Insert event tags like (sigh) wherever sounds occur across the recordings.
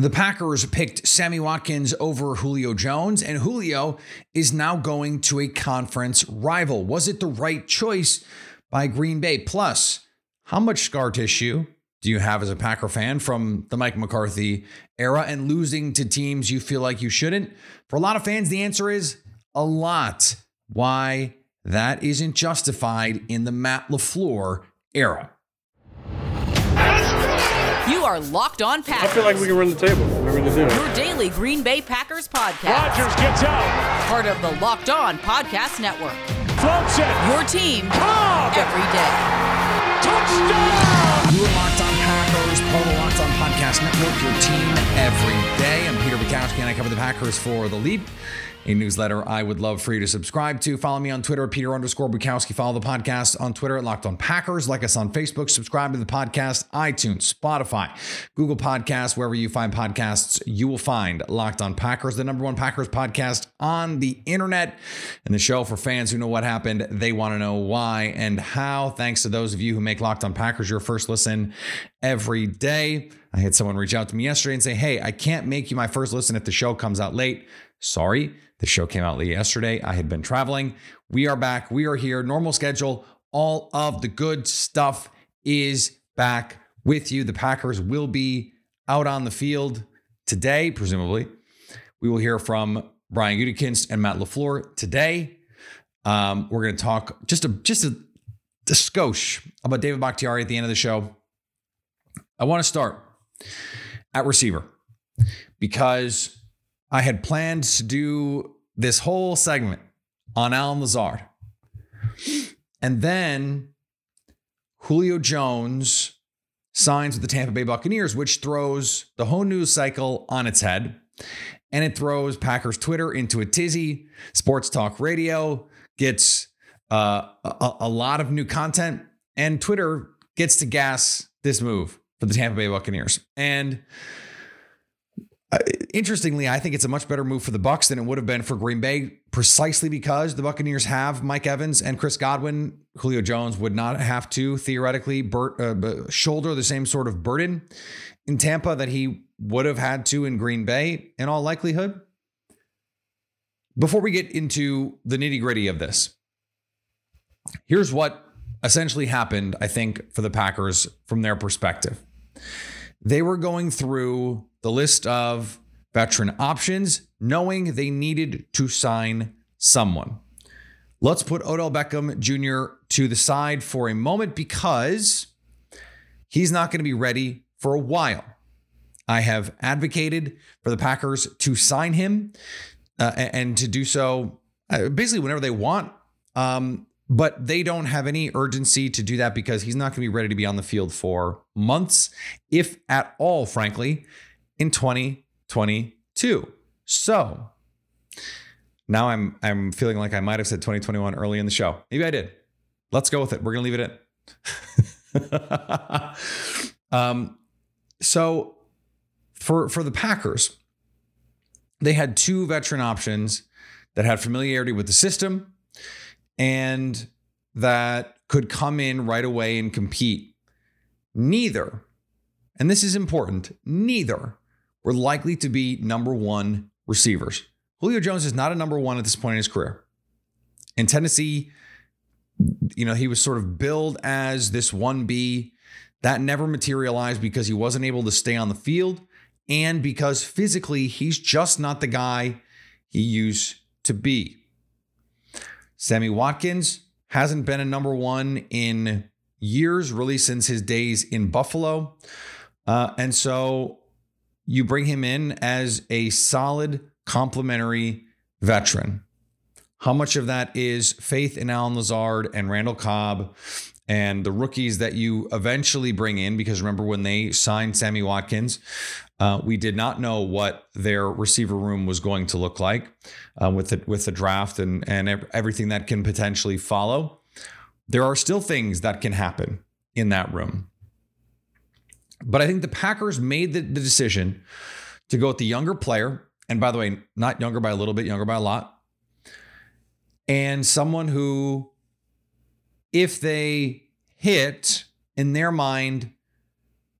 The Packers picked Sammy Watkins over Julio Jones, and Julio is now going to a conference rival. Was it the right choice by Green Bay? Plus, how much scar tissue do you have as a Packer fan from the Mike McCarthy era and losing to teams you feel like you shouldn't? For a lot of fans, the answer is a lot. Why that isn't justified in the Matt LaFleur era. You are Locked On Packers. I feel like we can run the table. We're going to do it. Your daily Green Bay Packers podcast. Rodgers gets out. Part of the Locked On Podcast Network. Floats it. Your team Cobb. every day. Touchdown. You are Locked On Packers, part of the Locked On Podcast Network, your team every day. I'm Peter Bukowski, and I cover the Packers for The Leap, a newsletter I would love for you to subscribe to. Follow me on Twitter at Peter underscore Bukowski. Follow the podcast on Twitter at Locked On Packers. Like us on Facebook. Subscribe to the podcast, iTunes, Spotify, Google Podcasts, wherever you find podcasts, you will find Locked On Packers, the number one Packers podcast on the internet. And the show for fans who know what happened, they want to know why and how. Thanks to those of you who make Locked On Packers your first listen every day. I had someone reach out to me yesterday and say, Hey, I can't make you my first listen if the show comes out late. Sorry, the show came out yesterday. I had been traveling. We are back. We are here. Normal schedule. All of the good stuff is back with you. The Packers will be out on the field today, presumably. We will hear from Brian Gutekunst and Matt LaFleur today. Um, we're going to talk just a just a, a skosh about David Bakhtiari at the end of the show. I want to start at receiver because I had planned to do this whole segment on Allen Lazard. And then Julio Jones signs with the Tampa Bay Buccaneers, which throws the whole news cycle on its head. And it throws Packers Twitter into a tizzy. Sports Talk Radio gets uh, a, a lot of new content, and Twitter gets to gas this move for the Tampa Bay Buccaneers. And interestingly, I think it's a much better move for the Bucks than it would have been for Green Bay, precisely because the Buccaneers have Mike Evans and Chris Godwin. Julio Jones would not have to theoretically bur- uh, shoulder the same sort of burden in Tampa that he would have had to in Green Bay, in all likelihood. Before we get into the nitty gritty of this, here's what essentially happened, I think, for the Packers from their perspective. They were going through the list of veteran options, knowing they needed to sign someone. Let's put Odell Beckham Jr. to the side for a moment because he's not going to be ready for a while. I have advocated for the Packers to sign him uh, and to do so uh, basically whenever they want. Um, but they don't have any urgency to do that because he's not going to be ready to be on the field for months, if at all, frankly, in 2022. So now I'm I'm feeling like I might have said 2021 early in the show. Maybe I did. Let's go with it. We're gonna leave it in. (laughs) um, so for for the Packers, they had two veteran options that had familiarity with the system and that could come in right away and compete. Neither, and this is important, neither were likely to be number one receivers. Julio Jones is not a number one at this point in his career. In Tennessee, you know, he was sort of billed as this 1B. That never materialized because he wasn't able to stay on the field and because physically he's just not the guy he used to be. Sammy Watkins hasn't been a number one in years, really since his days in Buffalo. Uh, and so you bring him in as a solid complementary veteran. How much of that is faith in Allen Lazard and Randall Cobb and the rookies that you eventually bring in? Because remember, when they signed Sammy Watkins, uh, we did not know what their receiver room was going to look like uh, with the with the draft and and everything that can potentially follow. There are still things that can happen in that room, but I think the Packers made the, the decision to go with the younger player, and by the way, not younger by a little bit, younger by a lot, and someone who, if they hit in their mind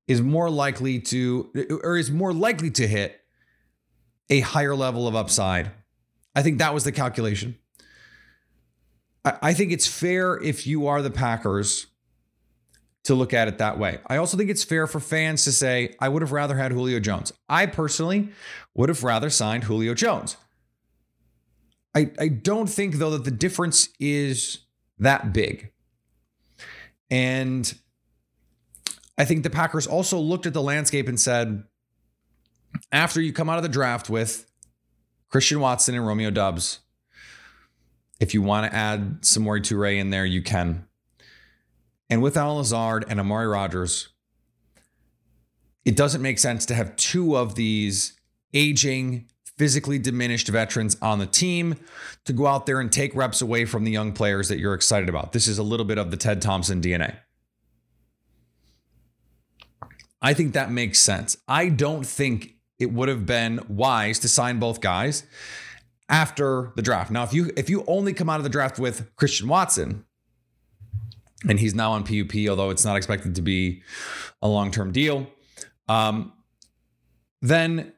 is more likely to or is more likely to hit a higher level of upside. I think that was the calculation. I, think it's fair if you are the Packers to look at it that way. I also think it's fair for fans to say, I would have rather had Julio Jones. I personally would have rather signed Julio Jones. I, I don't think, though, that the difference is that big. And I think the Packers also looked at the landscape and said, after you come out of the draft with Christian Watson and Romeo Doubs, if you want to add Samori Toure in there, you can. And with Allen Lazard and Amari Rodgers, it doesn't make sense to have two of these aging, physically diminished veterans on the team to go out there and take reps away from the young players that you're excited about. This is a little bit of the Ted Thompson DNA. I think that makes sense. I don't think it would have been wise to sign both guys after the draft. Now, if you if you only come out of the draft with Christian Watson, and he's now on PUP, although it's not expected to be a long-term deal, um, then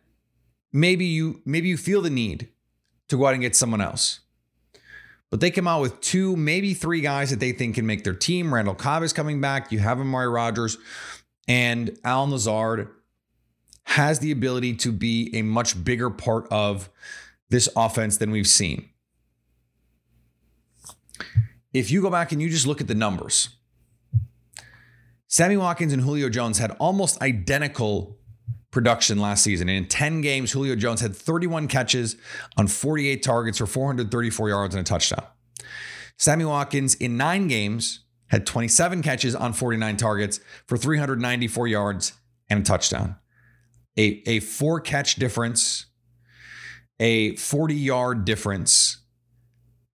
maybe you maybe you feel the need to go out and get someone else. But they come out with two, maybe three guys that they think can make their team. Randall Cobb is coming back. You have Amari Rodgers and Allen Lazard has the ability to be a much bigger part of this offense than we've seen. If you go back and you just look at the numbers, Sammy Watkins and Julio Jones had almost identical production last season. And in 10 games, Julio Jones had 31 catches on 48 targets for 434 yards and a touchdown. Sammy Watkins in nine games had 27 catches on 49 targets for 394 yards and a touchdown. A, a four catch difference, a 40 yard difference,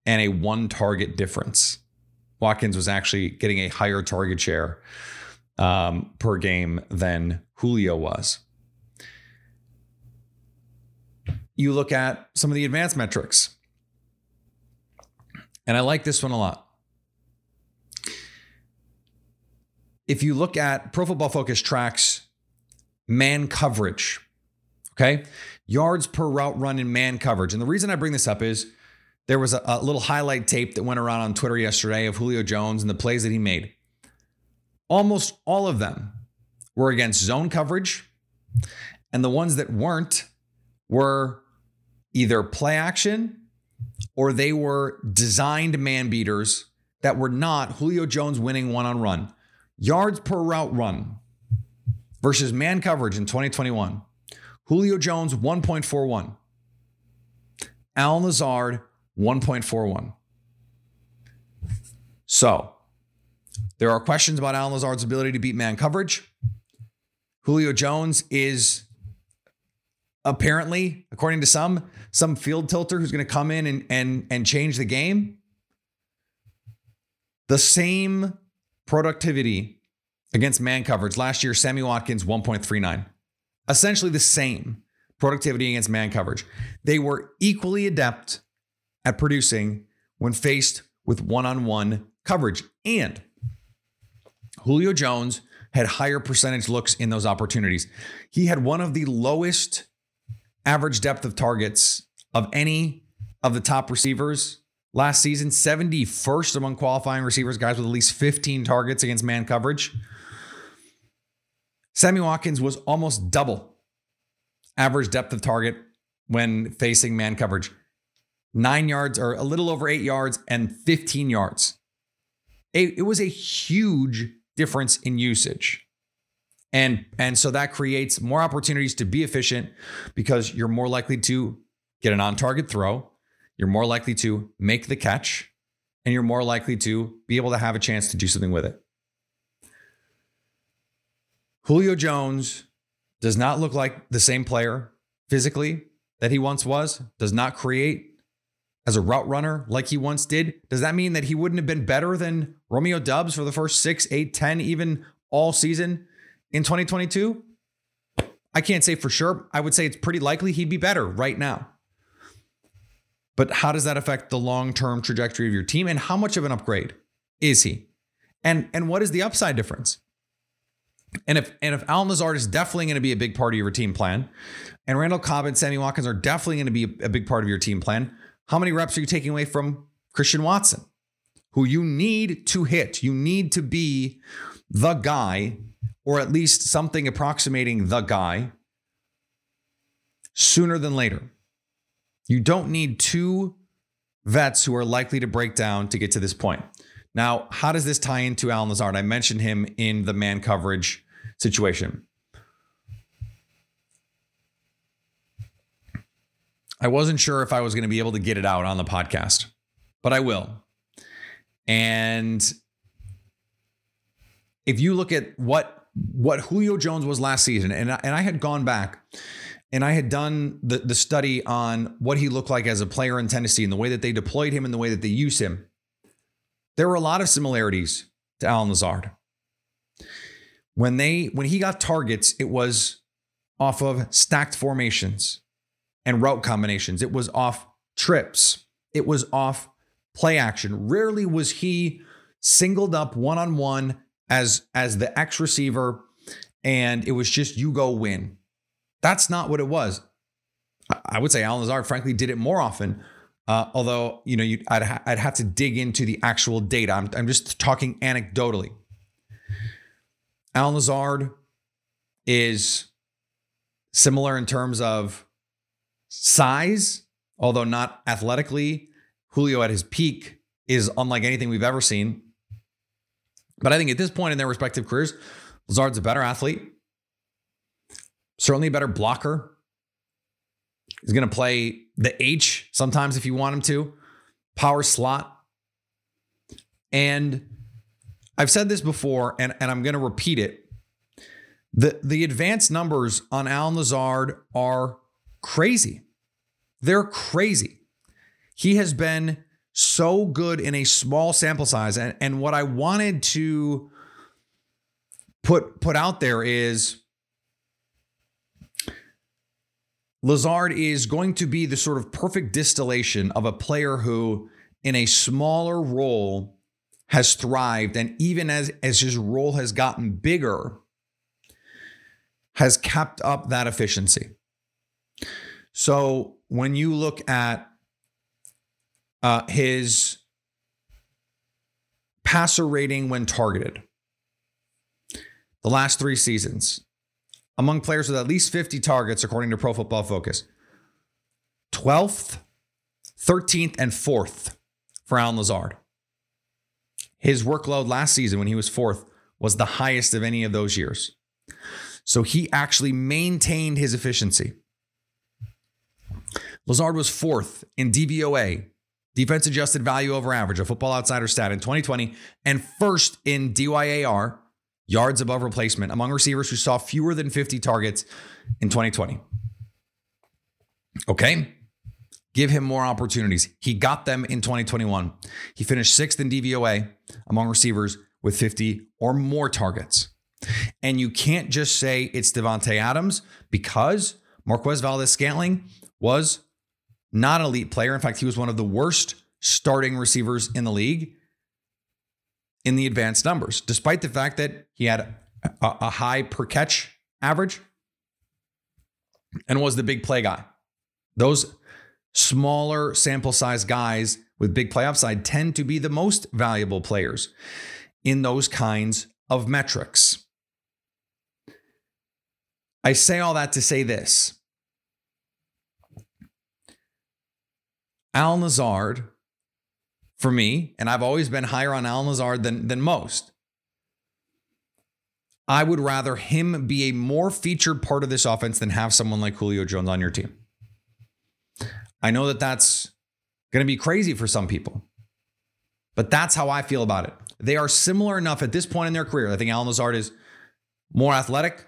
and a one target difference. Watkins was actually getting a higher target share um, per game than Julio was. You look at some of the advanced metrics, and I like this one a lot. If you look at Pro Football Focus tracks man coverage, okay, yards per route run in man coverage. And the reason I bring this up is there was a, a, little highlight tape that went around on Twitter yesterday of Julio Jones and the plays that he made. Almost all of them were against zone coverage, and the ones that weren't were either play action or they were designed man beaters that were not Julio Jones winning one on run. Yards per route run versus man coverage in 2021. Julio Jones 1.41. Allen Lazard 1.41. So, there are questions about Allen Lazard's ability to beat man coverage. Julio Jones is apparently, according to some, some field tilter who's going to come in and, and, and change the game. The same productivity against man coverage. Last year, Sammy Watkins 1.39. Essentially the same productivity against man coverage. They were equally adept at producing when faced with one on one coverage. And Julio Jones had higher percentage looks in those opportunities. He had one of the lowest average depth of targets of any of the top receivers last season, 71st among qualifying receivers, guys with at least 15 targets against man coverage. Sammy Watkins was almost double average depth of target when facing man coverage. Nine yards or a little over eight yards and 15 yards. It, was a huge difference in usage. And, and so that creates more opportunities to be efficient because you're more likely to get an on target throw, you're more likely to make the catch, and you're more likely to be able to have a chance to do something with it. Julio Jones does not look like the same player physically that he once was, does not create as a route runner like he once did. Does that mean that he wouldn't have been better than Romeo Doubs for the first six, eight, 10, even all season in 2022? I can't say for sure. I would say it's pretty likely he'd be better right now. But how does that affect the long-term trajectory of your team and how much of an upgrade is he? And and what is the upside difference? And if and if Lazard is definitely going to be a big part of your team plan, and Randall Cobb and Sammy Watkins are definitely going to be a big part of your team plan, how many reps are you taking away from Christian Watson, who you need to hit? You need to be the guy, or at least something approximating the guy, sooner than later. You don't need two vets who are likely to break down to get to this point. Now, how does this tie into Allen Lazard? I mentioned him in the man coverage situation. I wasn't sure if I was going to be able to get it out on the podcast, but I will. And if you look at what what Julio Jones was last season, and I, and I had gone back and I had done the the study on what he looked like as a player in Tennessee and the way that they deployed him and the way that they used him. There were a lot of similarities to Allen Lazard. When they when he got targets, it was off of stacked formations and route combinations. It was off trips. It was off play action. Rarely was he singled up one on one as as the X receiver, and it was just you go win. That's not what it was. I would say Allen Lazard, frankly, did it more often. Uh, although you know, I'd, ha- I'd have to dig into the actual data. I'm, I'm just talking anecdotally. Allen Lazard is similar in terms of size, although not athletically. Julio at his peak is unlike anything we've ever seen. But I think at this point in their respective careers, Lazard's a better athlete, certainly a better blocker. He's going to play the H sometimes if you want him to, power slot. And I've said this before, and, and I'm going to repeat it. The, the advanced numbers on Allen Lazard are crazy. They're crazy. He has been so good in a small sample size. And, and what I wanted to put put out there is Lazard is going to be the sort of perfect distillation of a player who, in a smaller role, has thrived. And even as, as his role has gotten bigger, has kept up that efficiency. So when you look at uh, his passer rating when targeted, the last three seasons, among players with at least 50 targets, according to Pro Football Focus. 12th, 13th, and 4th for Allen Lazard. His workload last season, when he was fourth, was the highest of any of those years. So he actually maintained his efficiency. Lazard was fourth in DVOA, defense adjusted value over average, a football outsider stat in 2020, and first in DYAR, yards above replacement among receivers who saw fewer than 50 targets in 2020. Okay. Give him more opportunities. He got them in 2021. He finished sixth in DVOA among receivers with 50 or more targets. And you can't just say it's Davante Adams because Marquez Valdes Scantling was not an elite player. In fact, he was one of the worst starting receivers in the league in the advanced numbers, despite the fact that he had a, a high per catch average and was the big play guy. Those smaller sample size guys with big play upside tend to be the most valuable players in those kinds of metrics. I say all that to say this Al Lazard for me, and I've always been higher on Allen Lazard than, than most. I would rather him be a more featured part of this offense than have someone like Julio Jones on your team. I know that that's going to be crazy for some people, but that's how I feel about it. They are similar enough at this point in their career. I think Allen Lazard is more athletic.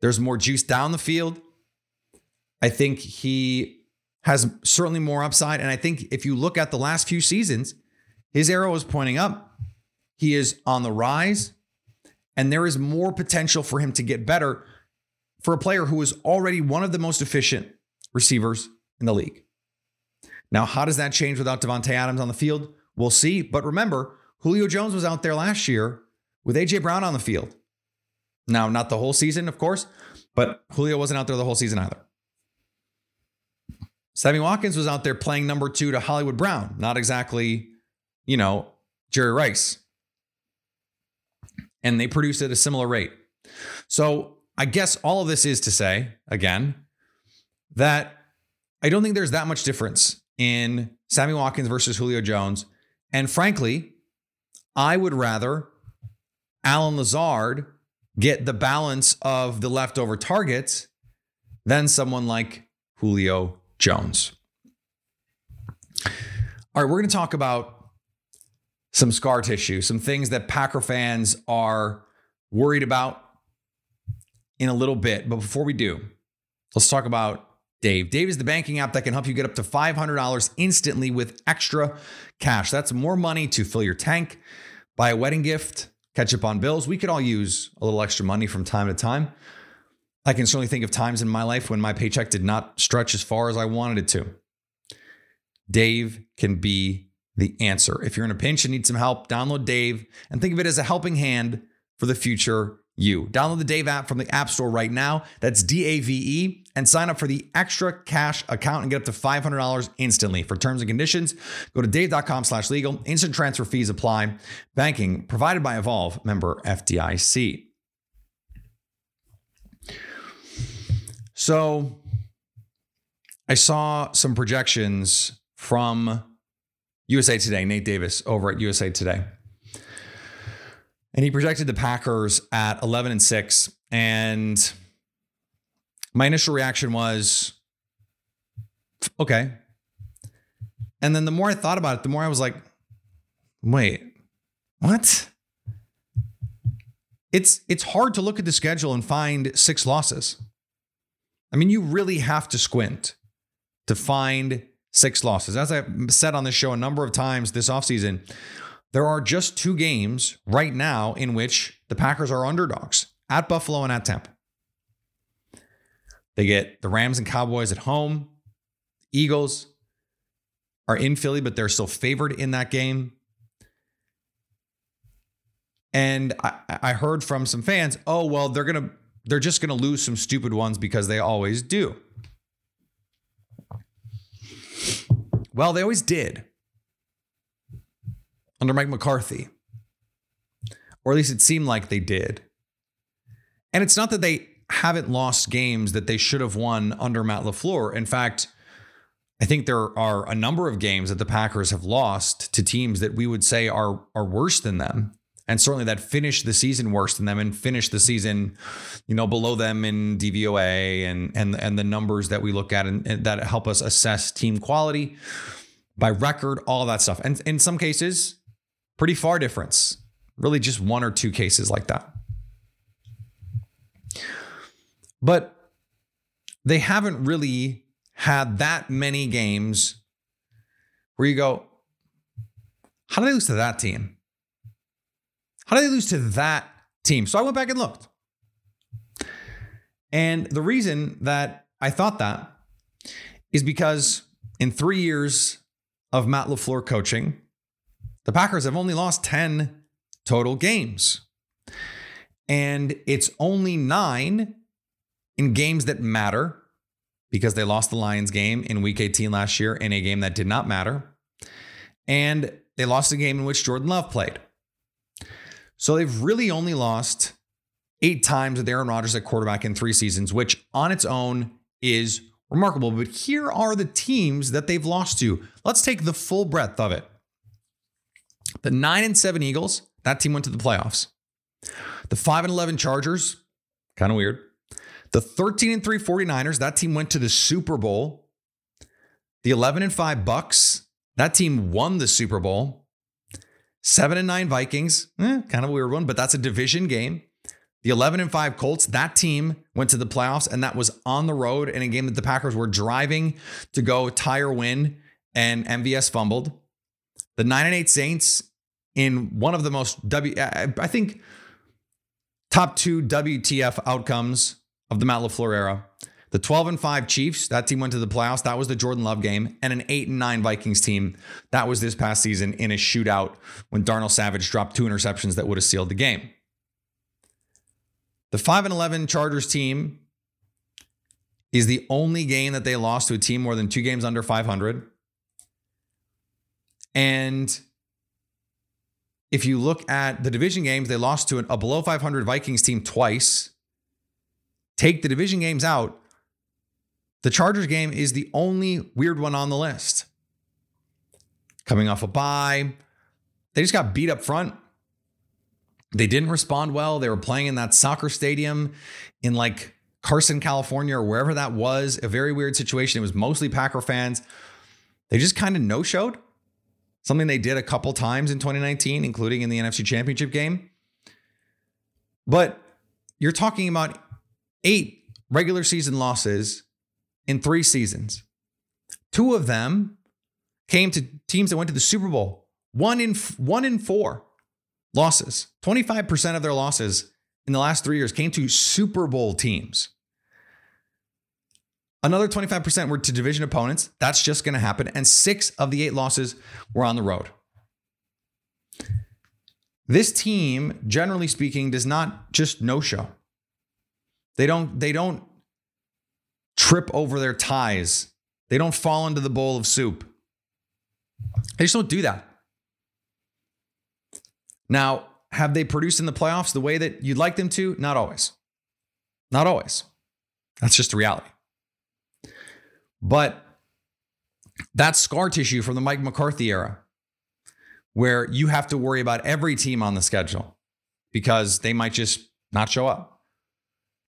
There's more juice down the field. I think he has certainly more upside. And I think if you look at the last few seasons, his arrow is pointing up. He is on the rise, and there is more potential for him to get better for a player who is already one of the most efficient receivers in the league. Now, how does that change without Davante Adams on the field? We'll see. But remember, Julio Jones was out there last year with AJ Brown on the field. Now, not the whole season, of course, but Julio wasn't out there the whole season either. Sammy Watkins was out there playing number two to Hollywood Brown, not exactly, you know, Jerry Rice. And they produced at a similar rate. So I guess all of this is to say, again, that I don't think there's that much difference in Sammy Watkins versus Julio Jones. And frankly, I would rather Allen Lazard get the balance of the leftover targets than someone like Julio Jones. All right, we're going to talk about some scar tissue, some things that Packer fans are worried about in a little bit. But before we do, let's talk about Dave. Dave is the banking app that can help you get up to $500 instantly with extra cash. That's more money to fill your tank, buy a wedding gift, catch up on bills. We could all use a little extra money from time to time. I can certainly think of times in my life when my paycheck did not stretch as far as I wanted it to. Dave can be the answer. If you're in a pinch and need some help, download Dave and think of it as a helping hand for the future you. Download the Dave app from the App Store right now. That's D A V E and sign up for the extra cash account and get up to $500 instantly. For terms and conditions, go to dave.com slash legal. Instant transfer fees apply. Banking provided by Evolve, member FDIC. So I saw some projections from USA Today, Nate Davis over at USA Today. And he projected the Packers at 11 and 6. And my initial reaction was, okay. And then the more I thought about it, the more I was like, wait, what? It's it's hard to look at the schedule and find six losses. I mean, you really have to squint to find six losses. As I've said on this show a number of times this offseason, there are just two games right now in which the Packers are underdogs at Buffalo and at Tampa. They get the Rams and Cowboys at home. Eagles are in Philly, but they're still favored in that game. And I, I heard from some fans, oh, well, they're gonna they're just gonna lose some stupid ones because they always do. Well, they always did under Mike McCarthy. Or at least it seemed like they did. And it's not that they haven't lost games that they should have won under Matt LaFleur. In fact, I think there are a number of games that the Packers have lost to teams that we would say are are worse than them. And certainly that finished the season worse than them and finished the season, you know, below them in DVOA and and and the numbers that we look at and, and that help us assess team quality by record, all that stuff. And in some cases, pretty far difference. Really just one or two cases like that. But they haven't really had that many games where you go, how did they lose to that team? How did they lose to that team? So I went back and looked. And the reason that I thought that is because in three years of Matt LaFleur coaching, the Packers have only lost 10 total games. And it's only nine in games that matter because they lost the Lions game in week 18 last year in a game that did not matter. And they lost a game in which Jordan Love played. So they've really only lost eight times with Aaron Rodgers at quarterback in three seasons, which on its own is remarkable. But here are the teams that they've lost to. Let's take the full breadth of it. The 9 and 7 Eagles, that team went to the playoffs. The 5 and 11 Chargers, kind of weird. The 13 and 3 49ers, that team went to the Super Bowl. The 11 and 5 Bucks, that team won the Super Bowl. 7 and 9 Vikings, eh, kind of a weird one, but that's a division game. The 11 and 5 Colts, that team went to the playoffs and that was on the road in a game that the Packers were driving to go or win and MVS fumbled. The 9 and 8 Saints in one of the most W I think top 2 WTF outcomes of the Matt LaFleur era. The 12 and 5 Chiefs, that team went to the playoffs. That was the Jordan Love game. And an 8 and 9 Vikings team. That was this past season in a shootout when Darnell Savage dropped two interceptions that would have sealed the game. The 5 and 11 Chargers team is the only game that they lost to a team more than two games under 500. And if you look at the division games, they lost to a below 500 Vikings team twice. Take the division games out, the Chargers game is the only weird one on the list. Coming off a bye, they just got beat up front. They didn't respond well. They were playing in that soccer stadium in like Carson, California, or wherever that was. A very weird situation. It was mostly Packer fans. They just kind of no showed. Something they did a couple times in 2019, including in the NFC Championship game. But you're talking about eight regular season losses in three seasons. Two of them came to teams that went to the Super Bowl. One in one in four losses. 25% of their losses in the last 3 years came to Super Bowl teams. Another 25% were to division opponents. That's just going to happen and 6 of the 8 losses were on the road. This team, generally speaking, does not just no-show. They don't they don't trip over their ties. They don't fall into the bowl of soup. They just don't do that. Now, have they produced in the playoffs the way that you'd like them to? Not always. Not always. That's just the reality. But that's scar tissue from the Mike McCarthy era, where you have to worry about every team on the schedule because they might just not show up.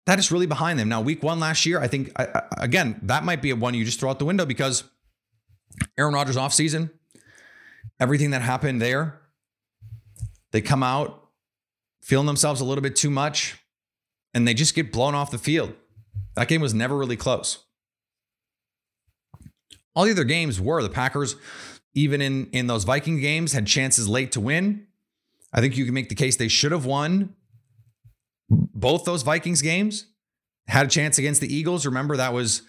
That is really behind them. Now, week one last year, I think, again, that might be a one you just throw out the window because Aaron Rodgers offseason, everything that happened there, they come out feeling themselves a little bit too much and they just get blown off the field. That game was never really close. All the other games were the Packers, even in, in those Viking games, had chances late to win. I think you can make the case they should have won both those Vikings games. Had a chance against the Eagles. Remember, that was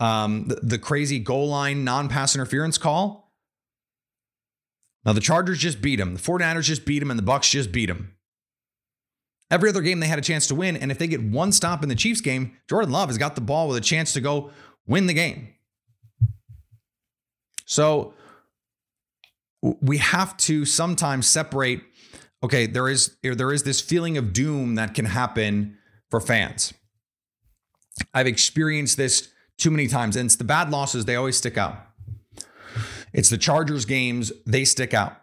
um, the, the crazy goal line non pass interference call. Now, the Chargers just beat them. The 49ers just beat them, and the Bucks just beat them. Every other game they had a chance to win. And if they get one stop in the Chiefs game, Jordan Love has got the ball with a chance to go win the game. So we have to sometimes separate. Okay, there is there is this feeling of doom that can happen for fans. I've experienced this too many times, and it's the bad losses they always stick out. It's the Chargers games, they stick out.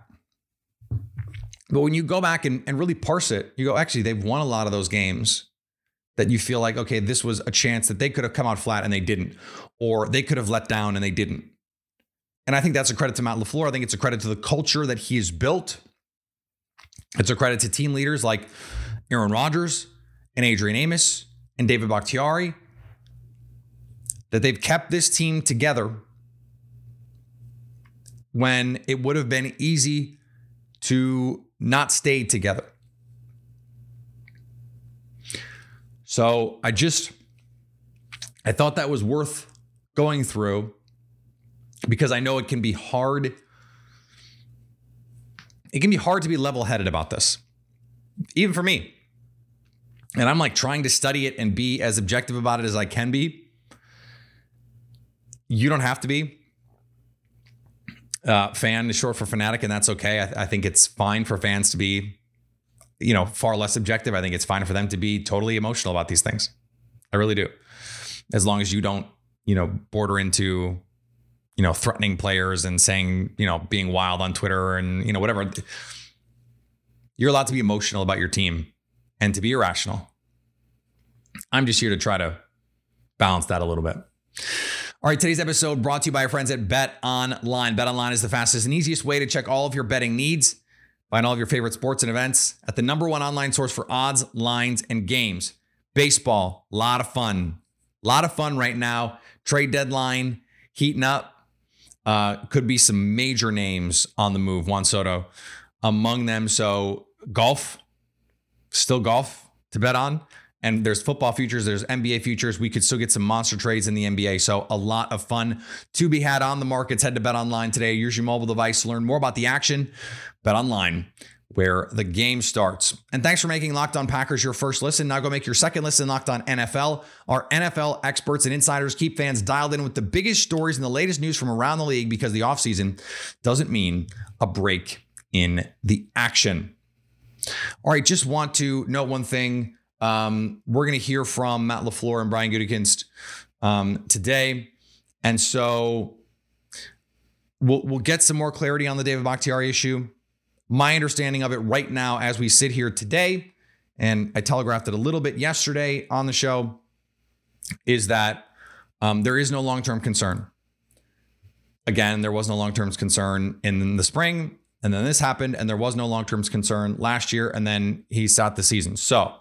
But when you go back and, and really parse it, you go, actually, they've won a lot of those games that you feel like, okay, this was a chance that they could have come out flat and they didn't, or they could have let down and they didn't. And I think that's a credit to Matt LaFleur. I think it's a credit to the culture that he has built. It's a credit to team leaders like Aaron Rodgers and Adrian Amos and David Bakhtiari that they've kept this team together when it would have been easy to not stay together. So I just, I thought that was worth going through because I know it can be hard. It can be hard to be level headed about this, even for me. And I'm like trying to study it and be as objective about it as I can be. You don't have to be. Uh, fan is short for fanatic, and that's okay. I, th- I think it's fine for fans to be, you know, far less objective. I think it's fine for them to be totally emotional about these things. I really do. As long as you don't, you know, border into, you know, threatening players and saying, you know, being wild on Twitter and, you know, whatever. You're allowed to be emotional about your team and to be irrational. I'm just here to try to balance that a little bit. All right, today's episode brought to you by our friends at Bet Online. Bet Online is the fastest and easiest way to check all of your betting needs. Find all of your favorite sports and events at the number one online source for odds, lines, and games. Baseball, a lot of fun. A lot of fun right now. Trade deadline heating up. Uh, could be some major names on the move. Juan Soto among them. So golf, still golf to bet on and there's football futures, there's NBA futures. We could still get some monster trades in the NBA. So a lot of fun to be had on the markets. Head to Bet Online today. Use your mobile device to learn more about the action. Bet Online, where the game starts. And thanks for making Locked On Packers your first listen. Now go make your second listen Locked On NFL. Our NFL experts and insiders keep fans dialed in with the biggest stories and the latest news from around the league because the offseason doesn't mean a break in the action. All right, just want to note one thing. Um, we're going to hear from Matt LaFleur and Brian Gutekunst um, today. And so we'll, we'll get some more clarity on the David Bakhtiari issue. My understanding of it right now, as we sit here today, and I telegraphed it a little bit yesterday on the show, is that um, there is no long term concern. Again, there was no long term concern in the spring, and then this happened, and there was no long term concern last year, and then he sat the season. So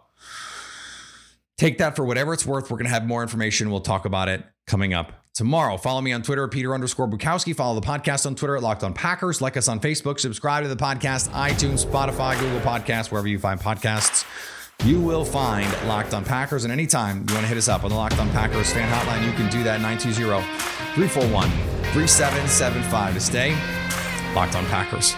take that for whatever it's worth. We're going to have more information. We'll talk about it coming up tomorrow. Follow me on Twitter, Peter underscore Bukowski. Follow the podcast on Twitter at Locked On Packers. Like us on Facebook. Subscribe to the podcast, iTunes, Spotify, Google Podcasts, wherever you find podcasts. You will find Locked On Packers. And anytime you want to hit us up on the Locked On Packers fan hotline, you can do that 920 341 3775 to stay Locked On Packers.